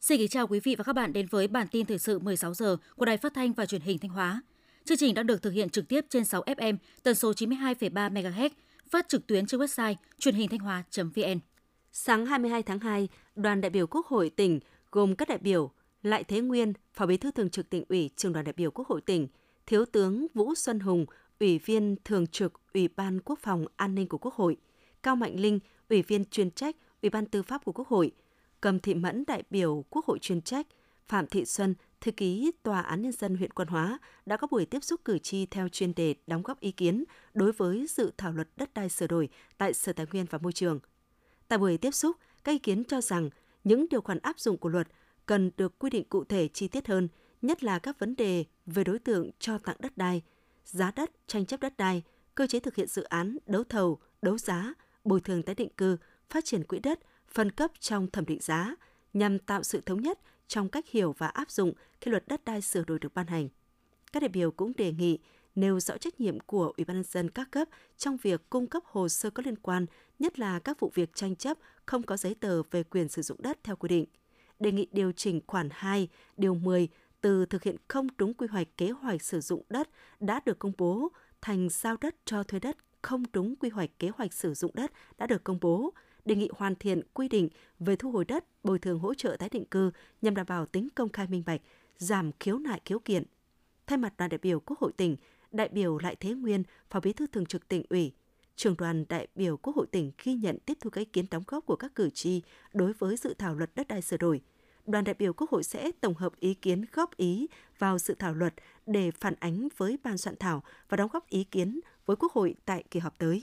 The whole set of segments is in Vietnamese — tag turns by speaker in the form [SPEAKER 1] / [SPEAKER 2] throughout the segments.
[SPEAKER 1] Xin kính chào quý vị và các bạn đến với bản tin thời sự 16 giờ của Đài Phát thanh và Truyền hình Thanh Hóa. Chương trình đã được thực hiện trực tiếp trên 6 FM tần số 92,3 MHz, phát trực tuyến trên website truyền hình thanh hóa.vn.
[SPEAKER 2] Sáng 22 tháng 2, đoàn đại biểu Quốc hội tỉnh gồm các đại biểu Lại Thế Nguyên, Phó Bí thư Thường trực tỉnh ủy, Trường đoàn đại biểu Quốc hội tỉnh, Thiếu tướng Vũ Xuân Hùng, Ủy viên Thường trực Ủy ban Quốc phòng An ninh của Quốc hội, Cao Mạnh Linh, Ủy viên chuyên trách Ủy ban Tư pháp của Quốc hội, Cầm Thị Mẫn đại biểu Quốc hội chuyên trách, Phạm Thị Xuân, thư ký Tòa án Nhân dân huyện Quan Hóa đã có buổi tiếp xúc cử tri theo chuyên đề đóng góp ý kiến đối với dự thảo luật đất đai sửa đổi tại Sở Tài nguyên và Môi trường. Tại buổi tiếp xúc, các ý kiến cho rằng những điều khoản áp dụng của luật cần được quy định cụ thể chi tiết hơn, nhất là các vấn đề về đối tượng cho tặng đất đai, giá đất, tranh chấp đất đai, cơ chế thực hiện dự án, đấu thầu, đấu giá, bồi thường tái định cư, phát triển quỹ đất, phân cấp trong thẩm định giá nhằm tạo sự thống nhất trong cách hiểu và áp dụng khi luật đất đai sửa đổi được ban hành. Các đại biểu cũng đề nghị nêu rõ trách nhiệm của Ủy ban nhân dân các cấp trong việc cung cấp hồ sơ có liên quan, nhất là các vụ việc tranh chấp không có giấy tờ về quyền sử dụng đất theo quy định. Đề nghị điều chỉnh khoản 2, điều 10 từ thực hiện không đúng quy hoạch kế hoạch sử dụng đất đã được công bố thành giao đất cho thuê đất không đúng quy hoạch kế hoạch sử dụng đất đã được công bố, đề nghị hoàn thiện quy định về thu hồi đất, bồi thường hỗ trợ tái định cư nhằm đảm bảo tính công khai minh bạch, giảm khiếu nại khiếu kiện. Thay mặt đoàn đại biểu Quốc hội tỉnh, đại biểu Lại Thế Nguyên, Phó Bí thư Thường trực tỉnh ủy, trưởng đoàn đại biểu Quốc hội tỉnh ghi nhận tiếp thu các ý kiến đóng góp của các cử tri đối với dự thảo luật đất đai sửa đổi. Đoàn đại biểu Quốc hội sẽ tổng hợp ý kiến góp ý vào dự thảo luật để phản ánh với ban soạn thảo và đóng góp ý kiến với Quốc hội tại kỳ họp tới.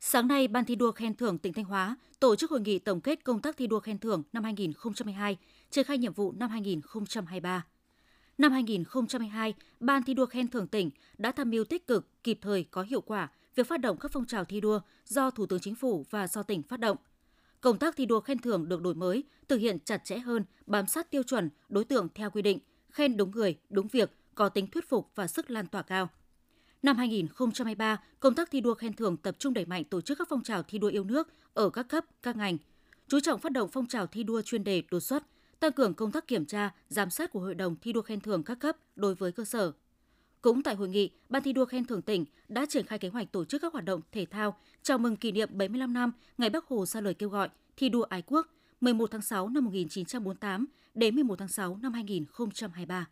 [SPEAKER 1] Sáng nay, Ban thi đua khen thưởng tỉnh Thanh Hóa tổ chức hội nghị tổng kết công tác thi đua khen thưởng năm 2022, triển khai nhiệm vụ năm 2023. Năm 2022, Ban thi đua khen thưởng tỉnh đã tham mưu tích cực, kịp thời, có hiệu quả việc phát động các phong trào thi đua do Thủ tướng Chính phủ và do tỉnh phát động. Công tác thi đua khen thưởng được đổi mới, thực hiện chặt chẽ hơn, bám sát tiêu chuẩn, đối tượng theo quy định, khen đúng người, đúng việc, có tính thuyết phục và sức lan tỏa cao. Năm 2023, công tác thi đua khen thưởng tập trung đẩy mạnh tổ chức các phong trào thi đua yêu nước ở các cấp, các ngành, chú trọng phát động phong trào thi đua chuyên đề đột xuất, tăng cường công tác kiểm tra, giám sát của Hội đồng thi đua khen thưởng các cấp đối với cơ sở. Cũng tại hội nghị, Ban thi đua khen thưởng tỉnh đã triển khai kế hoạch tổ chức các hoạt động thể thao chào mừng kỷ niệm 75 năm ngày Bắc Hồ ra lời kêu gọi thi đua ái quốc 11 tháng 6 năm 1948 đến 11 tháng 6 năm 2023.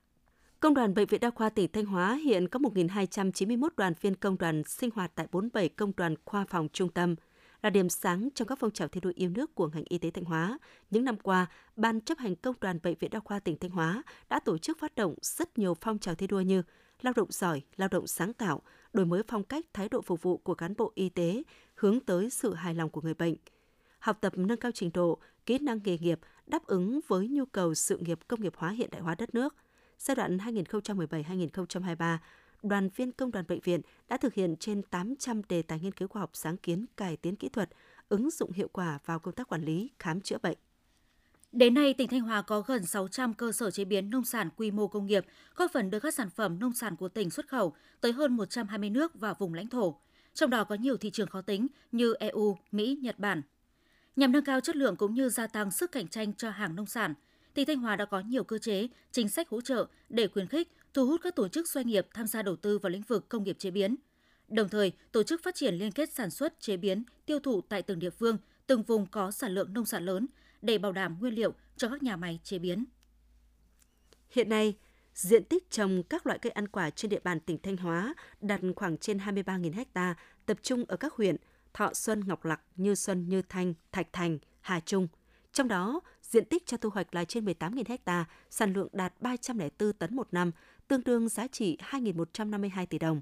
[SPEAKER 2] Công đoàn Bệnh viện Đa khoa tỉnh Thanh Hóa hiện có 1.291 đoàn viên công đoàn sinh hoạt tại 47 công đoàn khoa phòng trung tâm, là điểm sáng trong các phong trào thi đua yêu nước của ngành y tế Thanh Hóa. Những năm qua, Ban chấp hành Công đoàn Bệnh viện Đa khoa tỉnh Thanh Hóa đã tổ chức phát động rất nhiều phong trào thi đua như lao động giỏi, lao động sáng tạo, đổi mới phong cách thái độ phục vụ của cán bộ y tế, hướng tới sự hài lòng của người bệnh. Học tập nâng cao trình độ, kỹ năng nghề nghiệp đáp ứng với nhu cầu sự nghiệp công nghiệp hóa hiện đại hóa đất nước – giai đoạn 2017-2023, đoàn viên công đoàn bệnh viện đã thực hiện trên 800 đề tài nghiên cứu khoa học sáng kiến cải tiến kỹ thuật, ứng dụng hiệu quả vào công tác quản lý, khám chữa bệnh.
[SPEAKER 1] Đến nay, tỉnh Thanh Hóa có gần 600 cơ sở chế biến nông sản quy mô công nghiệp, góp phần đưa các sản phẩm nông sản của tỉnh xuất khẩu tới hơn 120 nước và vùng lãnh thổ. Trong đó có nhiều thị trường khó tính như EU, Mỹ, Nhật Bản. Nhằm nâng cao chất lượng cũng như gia tăng sức cạnh tranh cho hàng nông sản – tỉnh Thanh Hóa đã có nhiều cơ chế, chính sách hỗ trợ để khuyến khích, thu hút các tổ chức doanh nghiệp tham gia đầu tư vào lĩnh vực công nghiệp chế biến. Đồng thời, tổ chức phát triển liên kết sản xuất, chế biến, tiêu thụ tại từng địa phương, từng vùng có sản lượng nông sản lớn để bảo đảm nguyên liệu cho các nhà máy chế biến.
[SPEAKER 2] Hiện nay, diện tích trồng các loại cây ăn quả trên địa bàn tỉnh Thanh Hóa đạt khoảng trên 23.000 ha, tập trung ở các huyện Thọ Xuân, Ngọc Lặc, Như Xuân, Như Thanh, Thạch Thành, Hà Trung. Trong đó, diện tích cho thu hoạch là trên 18.000 ha, sản lượng đạt 304 tấn một năm, tương đương giá trị 2.152 tỷ đồng.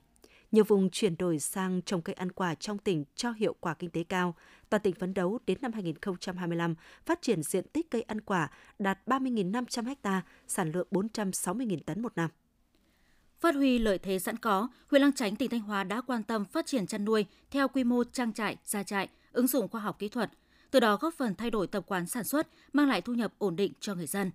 [SPEAKER 2] Nhiều vùng chuyển đổi sang trồng cây ăn quả trong tỉnh cho hiệu quả kinh tế cao. Toàn tỉnh phấn đấu đến năm 2025 phát triển diện tích cây ăn quả đạt 30.500 ha, sản lượng 460.000 tấn một năm.
[SPEAKER 1] Phát huy lợi thế sẵn có, huyện Lăng Chánh tỉnh Thanh Hóa đã quan tâm phát triển chăn nuôi theo quy mô trang trại, gia trại, ứng dụng khoa học kỹ thuật – từ đó góp phần thay đổi tập quán sản xuất, mang lại thu nhập ổn định cho người dân.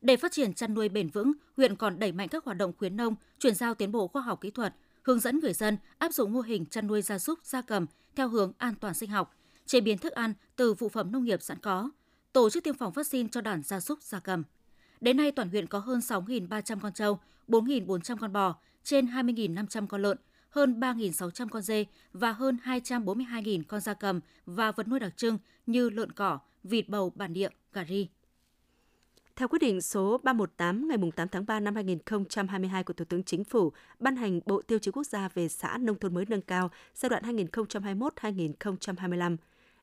[SPEAKER 1] Để phát triển chăn nuôi bền vững, huyện còn đẩy mạnh các hoạt động khuyến nông, chuyển giao tiến bộ khoa học kỹ thuật, hướng dẫn người dân áp dụng mô hình chăn nuôi gia súc, gia cầm theo hướng an toàn sinh học, chế biến thức ăn từ phụ phẩm nông nghiệp sẵn có, tổ chức tiêm phòng vaccine cho đàn gia súc, gia cầm. Đến nay, toàn huyện có hơn 6.300 con trâu, 4.400 con bò, trên 20.500 con lợn, hơn 3.600 con dê và hơn 242.000 con gia cầm và vật nuôi đặc trưng như lợn cỏ, vịt bầu bản địa, gà ri.
[SPEAKER 2] Theo quyết định số 318 ngày 8 tháng 3 năm 2022 của Thủ tướng Chính phủ ban hành Bộ Tiêu chí Quốc gia về xã nông thôn mới nâng cao giai đoạn 2021-2025,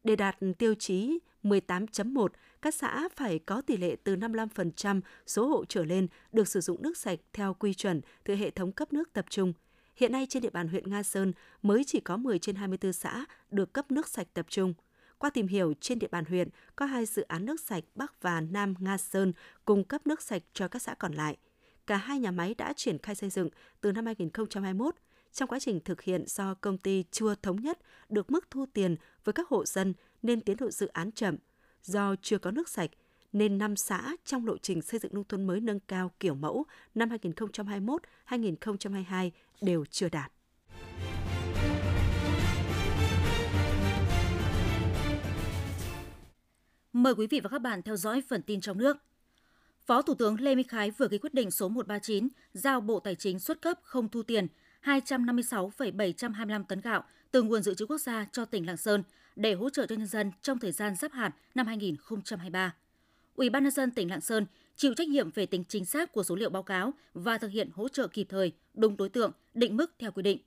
[SPEAKER 2] để đạt tiêu chí 18.1, các xã phải có tỷ lệ từ 55% số hộ trở lên được sử dụng nước sạch theo quy chuẩn từ hệ thống cấp nước tập trung. Hiện nay trên địa bàn huyện Nga Sơn mới chỉ có 10 trên 24 xã được cấp nước sạch tập trung. Qua tìm hiểu, trên địa bàn huyện có hai dự án nước sạch Bắc và Nam Nga Sơn cung cấp nước sạch cho các xã còn lại. Cả hai nhà máy đã triển khai xây dựng từ năm 2021. Trong quá trình thực hiện do công ty chưa thống nhất được mức thu tiền với các hộ dân nên tiến độ dự án chậm. Do chưa có nước sạch, nên năm xã trong lộ trình xây dựng nông thôn mới nâng cao kiểu mẫu năm 2021-2022 đều chưa đạt.
[SPEAKER 1] Mời quý vị và các bạn theo dõi phần tin trong nước. Phó Thủ tướng Lê Minh Khái vừa ký quyết định số 139 giao Bộ Tài chính xuất cấp không thu tiền 256,725 tấn gạo từ nguồn dự trữ quốc gia cho tỉnh Lạng Sơn để hỗ trợ cho nhân dân trong thời gian giáp hạt năm 2023. Ủy ban nhân dân tỉnh Lạng Sơn chịu trách nhiệm về tính chính xác của số liệu báo cáo và thực hiện hỗ trợ kịp thời, đúng đối tượng, định mức theo quy định.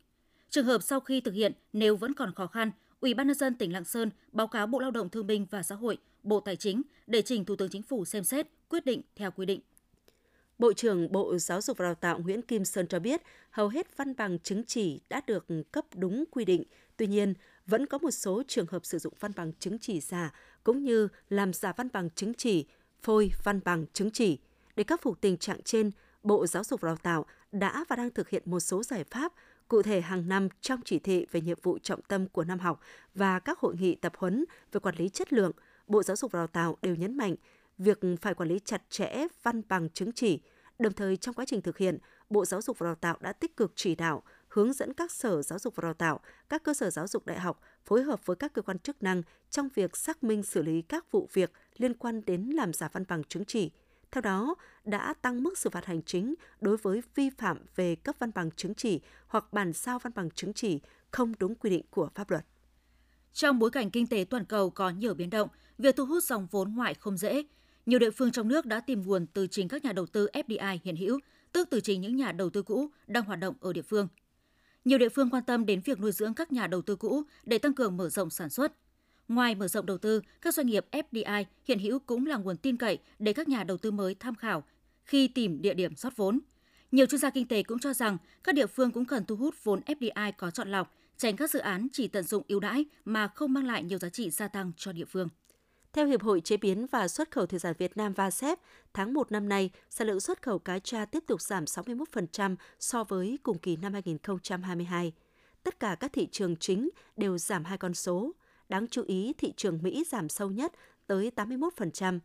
[SPEAKER 1] Trường hợp sau khi thực hiện nếu vẫn còn khó khăn, Ủy ban nhân dân tỉnh Lạng Sơn báo cáo Bộ Lao động Thương binh và Xã hội, Bộ Tài chính để trình Thủ tướng Chính phủ xem xét, quyết định theo quy định.
[SPEAKER 2] Bộ trưởng Bộ Giáo dục và Đào tạo Nguyễn Kim Sơn cho biết, hầu hết văn bằng chứng chỉ đã được cấp đúng quy định. Tuy nhiên, vẫn có một số trường hợp sử dụng văn bằng chứng chỉ giả cũng như làm giả văn bằng chứng chỉ, phôi văn bằng chứng chỉ. Để khắc phục tình trạng trên, Bộ Giáo dục và Đào tạo đã và đang thực hiện một số giải pháp Cụ thể, hàng năm trong chỉ thị về nhiệm vụ trọng tâm của năm học và các hội nghị tập huấn về quản lý chất lượng, Bộ Giáo dục và Đào tạo đều nhấn mạnh việc phải quản lý chặt chẽ văn bằng chứng chỉ. Đồng thời trong quá trình thực hiện, Bộ Giáo dục và Đào tạo đã tích cực chỉ đạo, hướng dẫn các sở giáo dục và đào tạo, các cơ sở giáo dục đại học phối hợp với các cơ quan chức năng trong việc xác minh xử lý các vụ việc liên quan đến làm giả văn bằng chứng chỉ. Theo đó, đã tăng mức xử phạt hành chính đối với vi phạm về cấp văn bằng chứng chỉ hoặc bản sao văn bằng chứng chỉ không đúng quy định của pháp luật.
[SPEAKER 1] Trong bối cảnh kinh tế toàn cầu có nhiều biến động, việc thu hút dòng vốn ngoại không dễ. Nhiều địa phương trong nước đã tìm nguồn từ chính các nhà đầu tư FDI hiện hữu, tức từ chính những nhà đầu tư cũ đang hoạt động ở địa phương. Nhiều địa phương quan tâm đến việc nuôi dưỡng các nhà đầu tư cũ để tăng cường mở rộng sản xuất. Ngoài mở rộng đầu tư, các doanh nghiệp FDI hiện hữu cũng là nguồn tin cậy để các nhà đầu tư mới tham khảo khi tìm địa điểm rót vốn. Nhiều chuyên gia kinh tế cũng cho rằng các địa phương cũng cần thu hút vốn FDI có chọn lọc, tránh các dự án chỉ tận dụng ưu đãi mà không mang lại nhiều giá trị gia tăng cho địa phương.
[SPEAKER 2] Theo Hiệp hội Chế biến và Xuất khẩu Thủy sản Việt Nam VASEP, tháng 1 năm nay, sản lượng xuất khẩu cá tra tiếp tục giảm 61% so với cùng kỳ năm 2022. Tất cả các thị trường chính đều giảm hai con số. Đáng chú ý, thị trường Mỹ giảm sâu nhất tới 81%.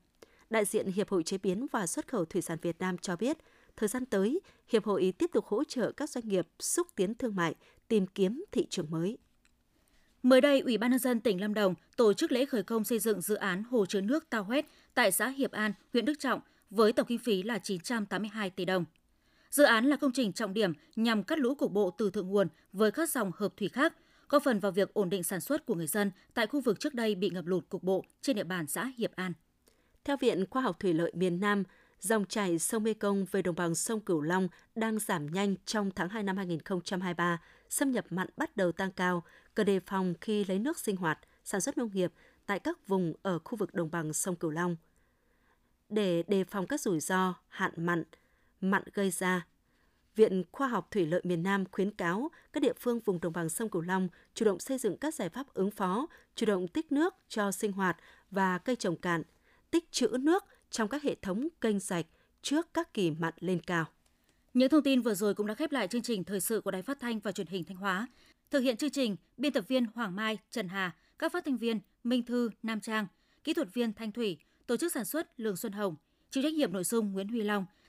[SPEAKER 2] Đại diện Hiệp hội Chế biến và Xuất khẩu Thủy sản Việt Nam cho biết, thời gian tới, Hiệp hội tiếp tục hỗ trợ các doanh nghiệp xúc tiến thương mại, tìm kiếm thị trường mới.
[SPEAKER 1] Mới đây, Ủy ban nhân dân tỉnh Lâm Đồng tổ chức lễ khởi công xây dựng dự án hồ chứa nước Tao Huét tại xã Hiệp An, huyện Đức Trọng với tổng kinh phí là 982 tỷ đồng. Dự án là công trình trọng điểm nhằm cắt lũ cục bộ từ thượng nguồn với các dòng hợp thủy khác, góp phần vào việc ổn định sản xuất của người dân tại khu vực trước đây bị ngập lụt cục bộ trên địa bàn xã Hiệp An.
[SPEAKER 2] Theo Viện Khoa học Thủy lợi miền Nam, dòng chảy sông Mekong về đồng bằng sông Cửu Long đang giảm nhanh trong tháng 2 năm 2023, xâm nhập mặn bắt đầu tăng cao, cần đề phòng khi lấy nước sinh hoạt, sản xuất nông nghiệp tại các vùng ở khu vực đồng bằng sông Cửu Long. Để đề phòng các rủi ro hạn mặn, mặn gây ra, Viện Khoa học Thủy lợi miền Nam khuyến cáo các địa phương vùng đồng bằng sông Cửu Long chủ động xây dựng các giải pháp ứng phó, chủ động tích nước cho sinh hoạt và cây trồng cạn, tích trữ nước trong các hệ thống kênh rạch trước các kỳ mặn lên cao.
[SPEAKER 1] Những thông tin vừa rồi cũng đã khép lại chương trình thời sự của Đài Phát thanh và Truyền hình Thanh Hóa. Thực hiện chương trình, biên tập viên Hoàng Mai, Trần Hà, các phát thanh viên Minh Thư, Nam Trang, kỹ thuật viên Thanh Thủy, tổ chức sản xuất Lương Xuân Hồng, chịu trách nhiệm nội dung Nguyễn Huy Long.